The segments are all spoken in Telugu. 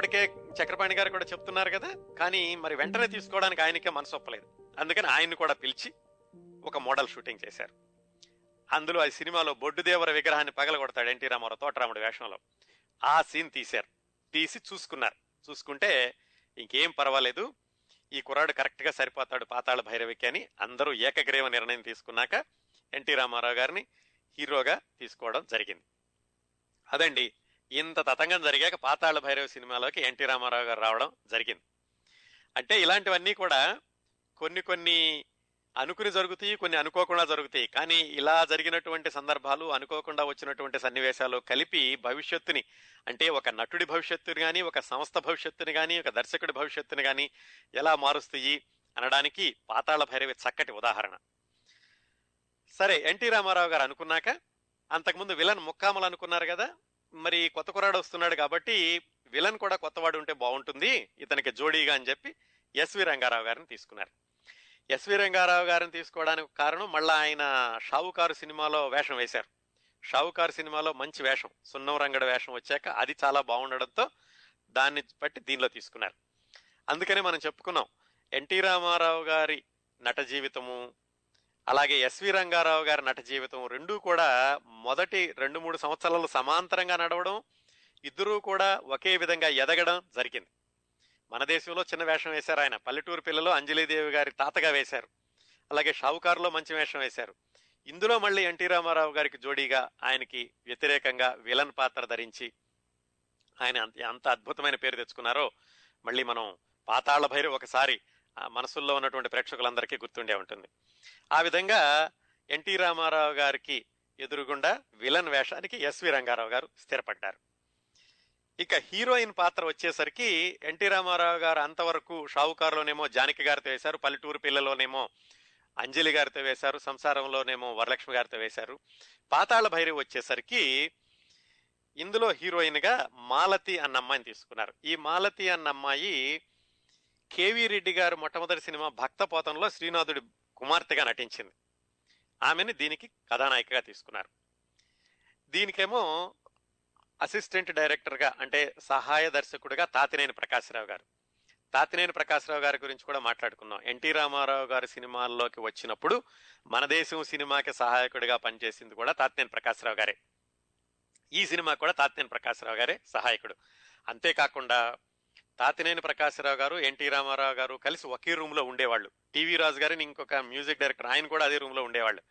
ఇప్పటికే చక్రపాణి గారు కూడా చెప్తున్నారు కదా. కానీ మరి వెంటనే తీసుకోవడానికి ఆయనకే మనసు ఒప్పలేదు. అందుకని ఆయన్ని కూడా పిలిచి ఒక మోడల్ షూటింగ్ చేశారు. అందులో ఆ సినిమాలో బొడ్డు దేవర విగ్రహాన్ని పగలగొడతాడు ఎన్టీ రామారావు తోటరాముడి వేషంలో. ఆ సీన్ తీశారు. తీసి చూసుకున్నారు. చూసుకుంటే ఇంకేం పర్వాలేదు. ఈ కుర్రాడు కరెక్ట్గా సరిపోతాడు పాతాళ భైరవికి అని అందరూ ఏకగ్రీవ నిర్ణయం తీసుకున్నాక ఎన్టీ రామారావు గారిని హీరోగా తీసుకోవడం జరిగింది. అదండి ఇంత తతంగం జరిగాక పాతాళ భైరవ సినిమాలోకి ఎన్టీ రామారావు గారు రావడం జరిగింది. అంటే ఇలాంటివన్నీ కూడా కొన్ని కొన్ని అనుకుని జరుగుతాయి కొన్ని అనుకోకుండా జరుగుతాయి. కానీ ఇలా జరిగినటువంటి సందర్భాలు అనుకోకుండా వచ్చినటువంటి సన్నివేశాలు కలిపి భవిష్యత్తుని అంటే ఒక నటుడి భవిష్యత్తుని కానీ ఒక సంస్థ భవిష్యత్తుని కానీ ఒక దర్శకుడి భవిష్యత్తుని కానీ ఎలా మారుస్తాయి అనడానికి పాతాళ భైరవి చక్కటి ఉదాహరణ. సరే ఎన్టీ రామారావు గారు అనుకున్నాక అంతకుముందు విలన్ ముక్కామలు అనుకున్నారు కదా మరి కొత్త కురాడు వస్తున్నాడు కాబట్టి విలన్ కూడా కొత్తవాడు ఉంటే బాగుంటుంది. ఇతనికి జోడీగా అని చెప్పి ఎస్వి రంగారావు గారిని తీసుకున్నారు. ఎస్వి రంగారావు గారిని తీసుకోవడానికి కారణం మళ్ళీ ఆయన షావుకారు సినిమాలో వేషం వేశారు. షావుకారు సినిమాలో మంచి వేషం సున్నం రంగడ వేషం వచ్చాక అది చాలా బాగుండడంతో దాన్ని బట్టి దీనిలో తీసుకున్నారు. అందుకనే మనం చెప్పుకున్నాం ఎన్టీ రామారావు గారి నట జీవితము అలాగే ఎస్వి రంగారావు గారి నట జీవితం రెండూ కూడా మొదటి రెండు మూడు సంవత్సరాలు సమాంతరంగా నడవడం ఇద్దరూ కూడా ఒకే విధంగా ఎదగడం జరిగింది. మన దేశంలో చిన్న వేషం వేశారు ఆయన. పల్లెటూరు పిల్లలు అంజలీదేవి గారి తాతగా వేశారు. అలాగే షావుకారులో మంచి వేషం వేశారు. ఇందులో మళ్ళీ ఎన్టీ రామారావు గారికి జోడీగా ఆయనకి వ్యతిరేకంగా విలన్ పాత్ర ధరించి ఆయన అంత అంత అద్భుతమైన పేరు తెచ్చుకున్నారో మళ్ళీ మనం పాతాళ భైరవ్ ఒకసారి ఆ మనసుల్లో ఉన్నటువంటి ప్రేక్షకులందరికీ గుర్తుండే ఉంటుంది. ఆ విధంగా ఎన్టీ రామారావు గారికి ఎదురుగుండా విలన్ వేషానికి ఎస్వి రంగారావు గారు స్థిరపడ్డారు. ఇక హీరోయిన్ పాత్ర వచ్చేసరికి ఎన్టీ రామారావు గారు అంతవరకు షావుకారులోనేమో జానకి గారితో వేశారు పల్లెటూరు పిల్లలోనేమో అంజలి గారితో వేశారు సంసారంలోనేమో వరలక్ష్మి గారితో వేశారు. పాతాళ భైరవి వచ్చేసరికి ఇందులో హీరోయిన్గా మాలతి అన్న అమ్మాయిని తీసుకున్నారు. ఈ మాలతి అన్న అమ్మాయి కేవీ రెడ్డి గారు మొట్టమొదటి సినిమా భక్తపోతంలో శ్రీనాథుడి కుమార్తెగా నటించింది. ఆమెని దీనికి కథానాయికగా తీసుకున్నారు. దీనికేమో అసిస్టెంట్ డైరెక్టర్గా అంటే సహాయ దర్శకుడిగా తాతినేని ప్రకాశ్రావు గారు. తాతినేని ప్రకాశ్రావు గారి గురించి కూడా మాట్లాడుకున్నాం ఎన్టీ రామారావు గారి సినిమాల్లోకి వచ్చినప్పుడు మన దేశం సినిమాకి సహాయకుడిగా పనిచేసింది కూడా తాతినేని ప్రకాశ్రావు గారే. ఈ సినిమా కూడా తాతినేని ప్రకాశ్రావు గారే సహాయకుడు. అంతేకాకుండా తాతినేని ప్రకాశ్రావు గారు ఎన్టీ రామారావు గారు కలిసి ఒకే రూమ్లో ఉండేవాళ్ళు. టీవీ రాజు గారిని ఇంకొక మ్యూజిక్ డైరెక్టర్ ఆయన కూడా అదే రూమ్లో ఉండేవాళ్ళు.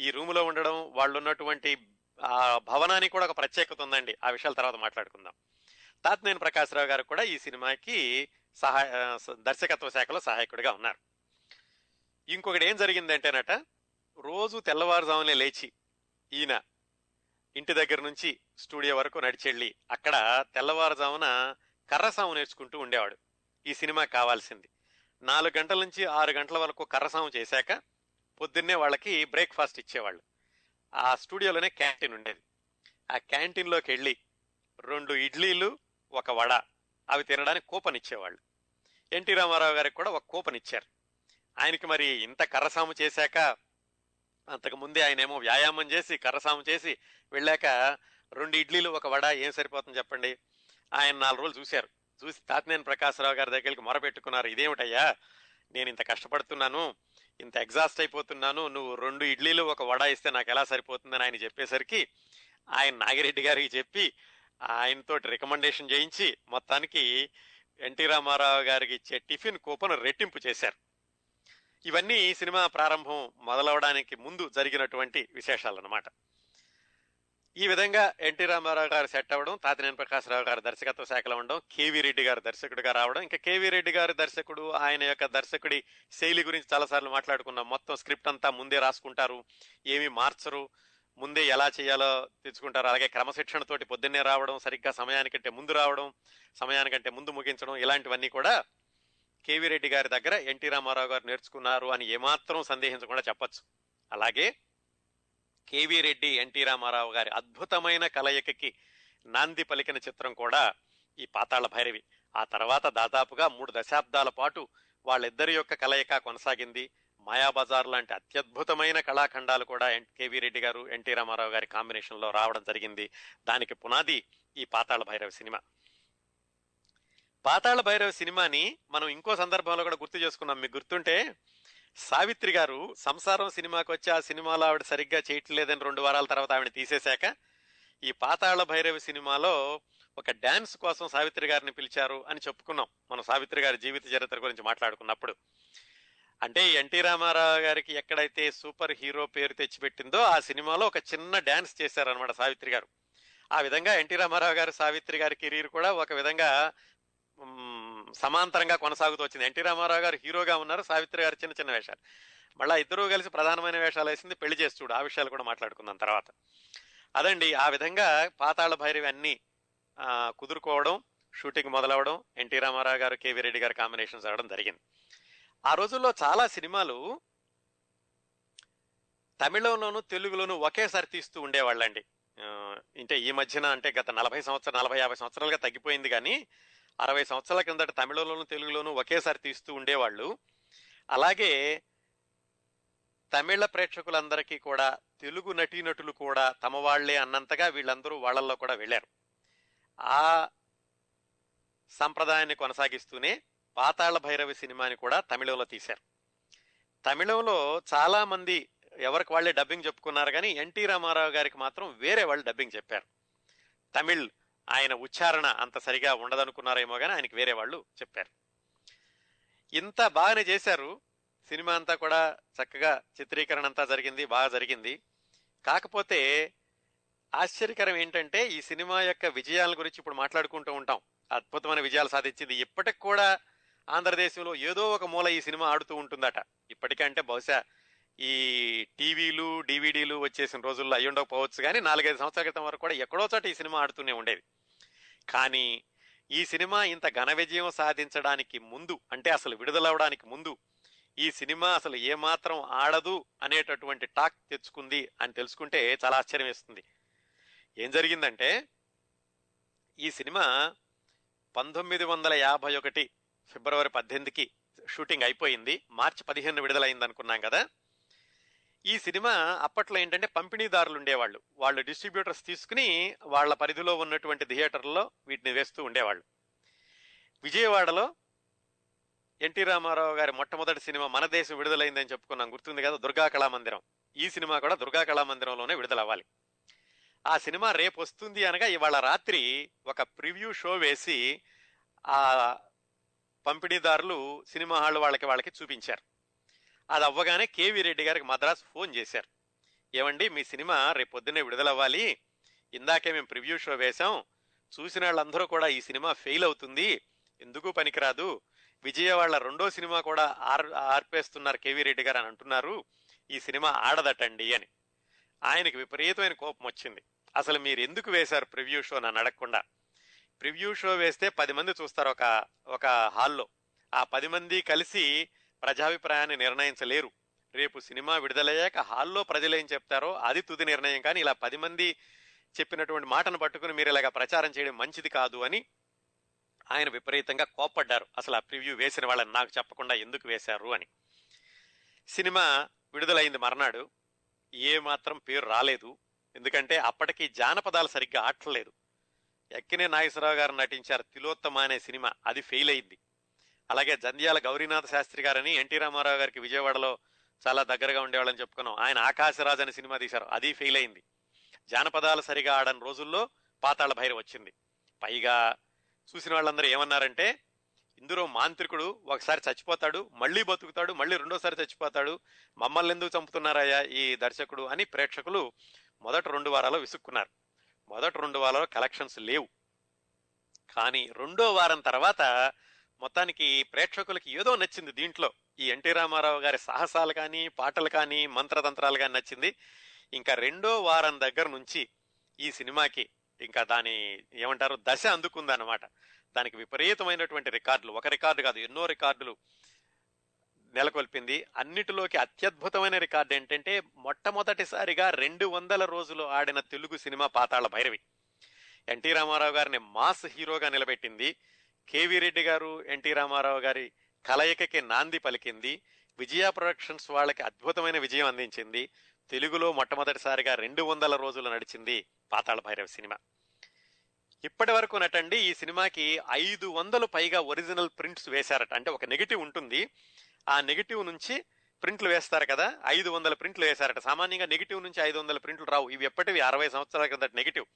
ఈ రూమ్లో ఉండడం వాళ్ళు ఉన్నటువంటి ఆ భవనానికి కూడా ఒక ప్రత్యేకత ఉందండి. ఆ విషయాల తర్వాత మాట్లాడుకుందాం. తాతినేని ప్రకాశ్రావు గారు కూడా ఈ సినిమాకి సహాయ దర్శకత్వ శాఖలో సహాయకుడిగా ఉన్నారు. ఇంకొకటి ఏం జరిగిందంటేనట రోజు తెల్లవారుజామునే లేచి ఈయన ఇంటి దగ్గర నుంచి స్టూడియో వరకు నడిచెళ్ళి అక్కడ తెల్లవారుజామున కర్రసాము నేర్చుకుంటూ ఉండేవాడు. ఈ సినిమా కావాల్సింది. నాలుగు గంటల నుంచి ఆరు గంటల వరకు కర్రసాము చేశాక పొద్దున్నే వాళ్ళకి బ్రేక్ఫాస్ట్ ఇచ్చేవాళ్ళు. ఆ స్టూడియోలోనే క్యాంటీన్ ఉండేది. ఆ క్యాంటీన్లోకి వెళ్ళి రెండు ఇడ్లీలు ఒక వడ అవి తినడానికి కూపన్ ఇచ్చేవాళ్ళు. ఎన్టీ రామారావు గారికి కూడా ఒక కూపన్ ఇచ్చారు. ఆయనకి మరి ఇంత కర్రసాము చేశాక అంతకుముందే ఆయన ఏమో వ్యాయామం చేసి కర్రసాము చేసి వెళ్ళాక రెండు ఇడ్లీలు ఒక వడ ఏం సరిపోతుంది చెప్పండి? ఆయన నాలుగు రోజులు చూశారు. చూసి తాతినేని ప్రకాశరావు గారి దగ్గరికి మొరపెట్టుకున్నారు. ఇదేమిటయ్యా? నేను ఇంత కష్టపడుతున్నాను ఇంత ఎగ్జాస్ట్ అయిపోతున్నాను నువ్వు రెండు ఇడ్లీలు ఒక వడ ఇస్తే నాకు ఎలా సరిపోతుందని ఆయన చెప్పేసరికి ఆయన నాగిరెడ్డి గారికి చెప్పి ఆయనతో రికమెండేషన్ చేయించి మొత్తానికి ఎన్టీ రామారావు గారికి ఇచ్చే టిఫిన్ కూపన్ రెట్టింపు చేశారు. ఇవన్నీ సినిమా ప్రారంభం మొదలవడానికి ముందు జరిగినటువంటి విశేషాలన్నమాట. అన్నమాట ఈ విధంగా ఎన్టీ రామారావు గారు సెట్ అవ్వడం తాతినేని ప్రకాశరావు గారు దర్శకత్వ శాఖలో ఉండడం కేవీ రెడ్డి గారు దర్శకుడిగా రావడం ఇంకా కేవీ రెడ్డి గారు దర్శకుడు ఆయన యొక్క దర్శకుడి శైలి గురించి చాలాసార్లు మాట్లాడుకున్నాం. మొత్తం స్క్రిప్ట్ అంతా ముందే రాసుకుంటారు. ఏమీ మార్చరు. ముందే ఎలా చేయాలో తెచ్చుకుంటారు అలాగే క్రమశిక్షణతోటి పొద్దున్నే రావడం సరిగ్గా సమయానికంటే ముందు రావడం సమయానికంటే ముందు ముగించడం ఇలాంటివన్నీ కూడా కేవీ రెడ్డి గారి దగ్గర ఎన్టీ రామారావు గారు నేర్చుకున్నారు అని ఏమాత్రం సందేహించకుండా చెప్పొచ్చు. అలాగే కేవీ రెడ్డి ఎన్టీ రామారావు గారి అద్భుతమైన కలయికకి నాంది పలికిన చిత్రం కూడా ఈ పాతాళ భైరవి. ఆ తర్వాత దాదాపుగా మూడు దశాబ్దాల పాటు వాళ్ళిద్దరి యొక్క కలయిక కొనసాగింది. మాయాబజార్ లాంటి అత్యద్భుతమైన కళాఖండాలు కూడా కేవీ రెడ్డి గారు ఎన్టీ రామారావు గారి కాంబినేషన్లో రావడం జరిగింది. దానికి పునాది ఈ పాతాళ భైరవ సినిమా. పాతాళ భైరవ సినిమాని మనం ఇంకో సందర్భంలో కూడా గుర్తు చేసుకున్నాం. మీకు గుర్తుంటే సావిత్రి గారు సంసారం సినిమాకి వచ్చి ఆ సినిమాలో ఆవిడ సరిగ్గా చేయట్లేదని రెండు వారాల తర్వాత ఆవిడ తీసేశాక ఈ పాతాళ భైరవి సినిమాలో ఒక డాన్స్ కోసం సావిత్రి గారిని పిలిచారు అని చెప్పుకున్నాం మనం సావిత్రి గారి జీవిత చరిత్ర గురించి మాట్లాడుకున్నప్పుడు. అంటే ఎన్టీ రామారావు గారికి ఎక్కడైతే సూపర్ హీరో పేరు తెచ్చిపెట్టిందో ఆ సినిమాలో ఒక చిన్న డాన్స్ చేశారనమాట సావిత్రి గారు. ఆ విధంగా ఎన్టీ రామారావు గారు సావిత్రి గారి కెరీర్ కూడా ఒక విధంగా సమాంతరంగా కొనసాగుతూ వచ్చింది. ఎన్టీ రామారావు గారు హీరోగా ఉన్నారు. సావిత్రి గారు చిన్న చిన్న వేషాలు. మళ్ళీ ఇద్దరూ కలిసి ప్రధానమైన వేషాలు వేసింది పెళ్ళి చేసి చూడు. ఆ విషయాలు కూడా మాట్లాడుకుందాం తర్వాత. అదండి ఆ విధంగా పాతాళ భైరవి అన్ని కుదురుకోవడం షూటింగ్ మొదలవడం ఎన్టీ రామారావు గారు కేవీ రెడ్డి గారు కాంబినేషన్స్ అవడం జరిగింది. ఆ రోజుల్లో చాలా సినిమాలు తమిళంలోను తెలుగులోను ఒకేసారి తీస్తూ ఉండేవాళ్ళండి. అంటే ఈ మధ్యన అంటే గత నలభై సంవత్సరాలు నలభై యాభై సంవత్సరాలుగా తగ్గిపోయింది కానీ అరవై సంవత్సరాల కిందట తమిళంలోను తెలుగులోను ఒకేసారి తీస్తూ ఉండేవాళ్ళు. అలాగే తమిళ ప్రేక్షకులందరికీ కూడా తెలుగు నటీనటులు కూడా తమ వాళ్ళే అన్నంతగా వీళ్ళందరూ వాళ్ళల్లో కూడా వెళ్ళారు. ఆ సంప్రదాయాన్ని కొనసాగిస్తూనే పాతాళ భైరవి సినిమాని కూడా తమిళంలో తీశారు. తమిళంలో చాలా మంది ఎవరికి వాళ్ళే డబ్బింగ్ చెప్పుకున్నారు కానీ ఎన్టీ రామారావు గారికి మాత్రం వేరే వాళ్ళు డబ్బింగ్ చెప్పారు. తమిళ్ ఆయన ఉచ్చారణ అంత సరిగా ఉండదనుకున్నారేమో కానీ ఆయనకి వేరే వాళ్ళు చెప్పారు. ఇంత బాగానే చేశారు. సినిమా అంతా కూడా చక్కగా చిత్రీకరణ అంతా జరిగింది బాగా జరిగింది. కాకపోతే ఆశ్చర్యకరం ఏంటంటే ఈ సినిమా యొక్క విజయాల గురించి ఇప్పుడు మాట్లాడుకుంటూ ఉంటాం. అద్భుతమైన విజయాలు సాధించింది. ఇప్పటికి కూడా ఆంధ్రదేశంలో ఏదో ఒక మూల ఈ సినిమా ఆడుతూ ఉంటుందట. ఇప్పటికంటే బహుశా ఈ టీవీలు డివిడీలు వచ్చేసిన రోజుల్లో అయ్యి ఉండకపోవచ్చు కానీ నాలుగైదు సంవత్సరాల క్రితం వరకు కూడా ఎక్కడో చోట ఈ సినిమా ఆడుతూనే ఉండేది. కానీ ఈ సినిమా ఇంత ఘన విజయం సాధించడానికి ముందు అంటే అసలు విడుదలవడానికి ముందు ఈ సినిమా అసలు ఏమాత్రం ఆడదు అనేటటువంటి టాక్ తెచ్చుకుంది అని తెలుసుకుంటే చాలా ఆశ్చర్యం వేస్తుంది. ఏం జరిగిందంటే ఈ సినిమా పంతొమ్మిది వందల యాభై ఒకటి ఫిబ్రవరి పద్దెనిమిదికి షూటింగ్ అయిపోయింది. మార్చి పదిహేను విడుదలైంది అనుకున్నాం కదా. ఈ సినిమా అప్పట్లో ఏంటంటే పంపిణీదారులు ఉండేవాళ్ళు. వాళ్ళు డిస్ట్రిబ్యూటర్స్ తీసుకుని వాళ్ళ పరిధిలో ఉన్నటువంటి థియేటర్లో వీటిని వేస్తూ ఉండేవాళ్ళు. విజయవాడలో ఎన్టీ రామారావు గారి మొట్టమొదటి సినిమా మన దేశం విడుదలైందని చెప్పుకున్నాం. గుర్తుంది కదా? దుర్గా కళామందిరం. ఈ సినిమా కూడా దుర్గా కళామందిరంలోనే విడుదలవ్వాలి. ఆ సినిమా రేపు వస్తుంది అనగా ఇవాళ రాత్రి ఒక ప్రివ్యూ షో వేసి ఆ పంపిణీదారులు సినిమా హాల్ వాళ్ళకి వాళ్ళకి చూపించారు. అది అవ్వగానే కేవీ రెడ్డి గారికి మద్రాసు ఫోన్ చేశారు. ఏమండి మీ సినిమా రేపు పొద్దున్నే విడుదలవ్వాలి. ఇందాకే మేము ప్రివ్యూ షో వేశాం. చూసిన వాళ్ళందరూ కూడా ఈ సినిమా ఫెయిల్ అవుతుంది. ఎందుకు పనికిరాదు? విజయవాడ రెండో సినిమా కూడా ఆర్ ఆర్పేస్తున్నారు కేవీ రెడ్డి గారు అని అంటున్నారు. ఈ సినిమా ఆడదటండి అని. ఆయనకి విపరీతమైన కోపం వచ్చింది. అసలు మీరు ఎందుకు వేశారు ప్రివ్యూ షో నన్ను అడగకుండా? ప్రివ్యూ షో వేస్తే పది మంది చూస్తారు ఒక ఒక హాల్లో. ఆ పది మంది కలిసి ప్రజాభిప్రాయాన్ని నిర్ణయించలేరు. రేపు సినిమా విడుదలయ్యాక హాల్లో ప్రజలు ఏం చెప్తారో అది తుది నిర్ణయం. కానీ ఇలా పది మంది చెప్పినటువంటి మాటను పట్టుకుని మీరు ఇలాగ ప్రచారం చేయడం మంచిది కాదు అని ఆయన విపరీతంగా కోప్పడ్డారు. అసలు ఆ ప్రివ్యూ వేసిన వాళ్ళని నాకు చెప్పకుండా ఎందుకు వేశారు అని. సినిమా విడుదలైంది మర్నాడు. ఏ మాత్రం పేరు రాలేదు. ఎందుకంటే అప్పటికి జానపదాలు సరిగ్గా ఆటలేదు ఎక్కినే నాగేశ్వరరావు గారు నటించారు తిలోత్తమ అనే సినిమా. అది ఫెయిల్ అయింది. అలాగే జంధ్యాల గౌరీనాథ శాస్త్రి గారని ఎన్టీ రామారావు గారికి విజయవాడలో చాలా దగ్గరగా ఉండేవాళ్ళని చెప్పుకున్నాం. ఆయన ఆకాశరాజ్ అనే సినిమా తీశారు. అది ఫెయిల్ అయింది. జానపదాలు సరిగా ఆడని రోజుల్లో పాతాళ భైరవ వచ్చింది. పైగా చూసిన వాళ్ళందరూ ఏమన్నారంటే ఇందులో మాంత్రికుడు ఒకసారి చచ్చిపోతాడు మళ్ళీ బతుకుతాడు మళ్ళీ రెండోసారి చచ్చిపోతాడు మమ్మల్ని ఎందుకు చంపుతున్నారయ్యా ఈ దర్శకుడు అని ప్రేక్షకులు మొదటి రెండు వారాలు విసుక్కున్నారు. మొదటి రెండు వారాలు కలెక్షన్స్ లేవు. కానీ రెండో వారం తర్వాత మొత్తానికి ప్రేక్షకులకి ఏదో నచ్చింది దీంట్లో. ఈ ఎన్టీ రామారావు గారి సాహసాలు కానీ పాటలు కానీ మంత్రతంత్రాలు కానీ నచ్చింది. ఇంకా రెండో వారం దగ్గర నుంచి ఈ సినిమాకి ఇంకా దాని ఏమంటారు దశ అందుకుందన్నమాట. దానికి విపరీతమైనటువంటి రికార్డులు. ఒక రికార్డు కాదు ఎన్నో రికార్డులు నెలకొల్పింది. అన్నిటిలోకి అత్యద్భుతమైన రికార్డు ఏంటంటే మొట్టమొదటిసారిగా రెండు వందల రోజులు ఆడిన తెలుగు సినిమా పాతాళ భైరవి. ఎన్టీ రామారావు గారిని మాస్ హీరోగా నిలబెట్టింది. కేవీ రెడ్డి గారు ఎన్టీ రామారావు గారి కలయికకి నాంది పలికింది. విజయ ప్రొడక్షన్స్ వాళ్ళకి అద్భుతమైన విజయం అందించింది. తెలుగులో మొట్టమొదటిసారిగా రెండు వందల రోజులు నడిచింది పాతాళ భైరవ సినిమా. ఇప్పటి వరకు నటండి ఈ సినిమాకి ఐదు వందలు పైగా ఒరిజినల్ ప్రింట్స్ వేశారట. అంటే ఒక నెగిటివ్ ఉంటుంది. ఆ నెగిటివ్ నుంచి ప్రింట్లు వేస్తారు కదా ఐదు వందల ప్రింట్లు వేశారట. సామాన్యంగా నెగిటివ్ నుంచి ఐదు వందల ప్రింట్లు రావు. ఇవి ఎప్పటివి? అరవై సంవత్సరాల క్రిందట నెగిటివ్.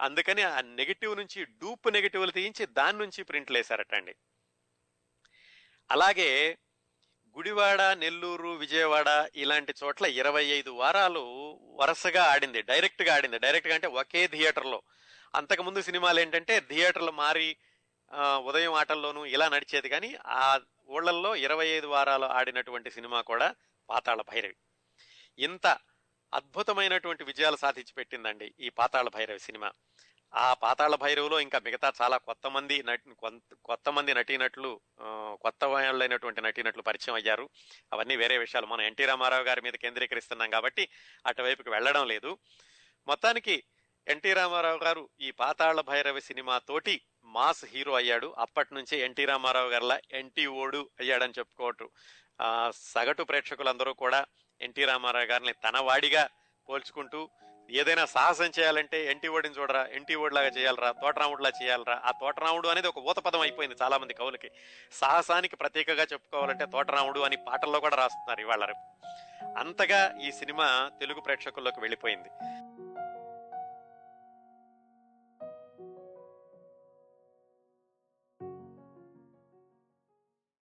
అందుకని ఆ నెగిటివ్ నుంచి డూప్ నెగిటివ్లు తీయించి దాని నుంచి ప్రింట్లు వేశారటండి. అలాగే గుడివాడ నెల్లూరు విజయవాడ ఇలాంటి చోట్ల ఇరవై ఐదు వారాలు వరుసగా ఆడింది డైరెక్ట్గా ఆడింది. డైరెక్ట్గా అంటే ఒకే థియేటర్లో. అంతకుముందు సినిమాలు ఏంటంటే థియేటర్లు మారి ఉదయం ఆటల్లోనూ ఇలా నడిచేది కానీ ఆ ఊళ్ళల్లో ఇరవై ఐదు వారాలు ఆడినటువంటి సినిమా కూడా పాతాళ భైరవి. ఇంత అద్భుతమైనటువంటి విజయాలు సాధించి పెట్టిందండి ఈ పాతాళ భైరవి సినిమా. ఆ పాతాళ భైరవులో ఇంకా మిగతా చాలా కొత్త మంది నటి కొంత- కొత్త మంది నటీనటులు కొత్త వాళ్ళైనటువంటి నటీనట్లు పరిచయం అయ్యారు. అవన్నీ వేరే విషయాలు. మనం ఎన్టీ రామారావు గారి మీద కేంద్రీకరిస్తున్నాం కాబట్టి అటువైపుకి వెళ్ళడం లేదు. మొత్తానికి ఎన్టీ రామారావు గారు ఈ పాతాళ భైరవి సినిమాతోటి మాస్ హీరో అయ్యాడు. అప్పటి నుంచే ఎన్టీ రామారావు గారిలా ఎన్టీ ఓడు అయ్యాడని చెప్పుకోవచ్చు. సగటు ప్రేక్షకులందరూ కూడా ఎన్టీ రామారావు గారిని తన వాడిగా పోల్చుకుంటూ ఏదైనా సాహసం చేయాలంటే ఎన్టీ ఓడిని చూడరా ఎన్టీ ఓడిలాగా చేయాలరా తోటరాముడిలా చేయాలరా. ఆ తోటరాముడు అనేది ఒక ఊతపదం అయిపోయింది చాలా మంది కవులకి. సాహసానికి ప్రత్యేకగా చెప్పుకోవాలంటే తోటరాముడు అని పాటల్లో కూడా రాస్తున్నారు ఇవాళ రేపు. అంతగా ఈ సినిమా తెలుగు ప్రేక్షకుల్లోకి వెళ్ళిపోయింది.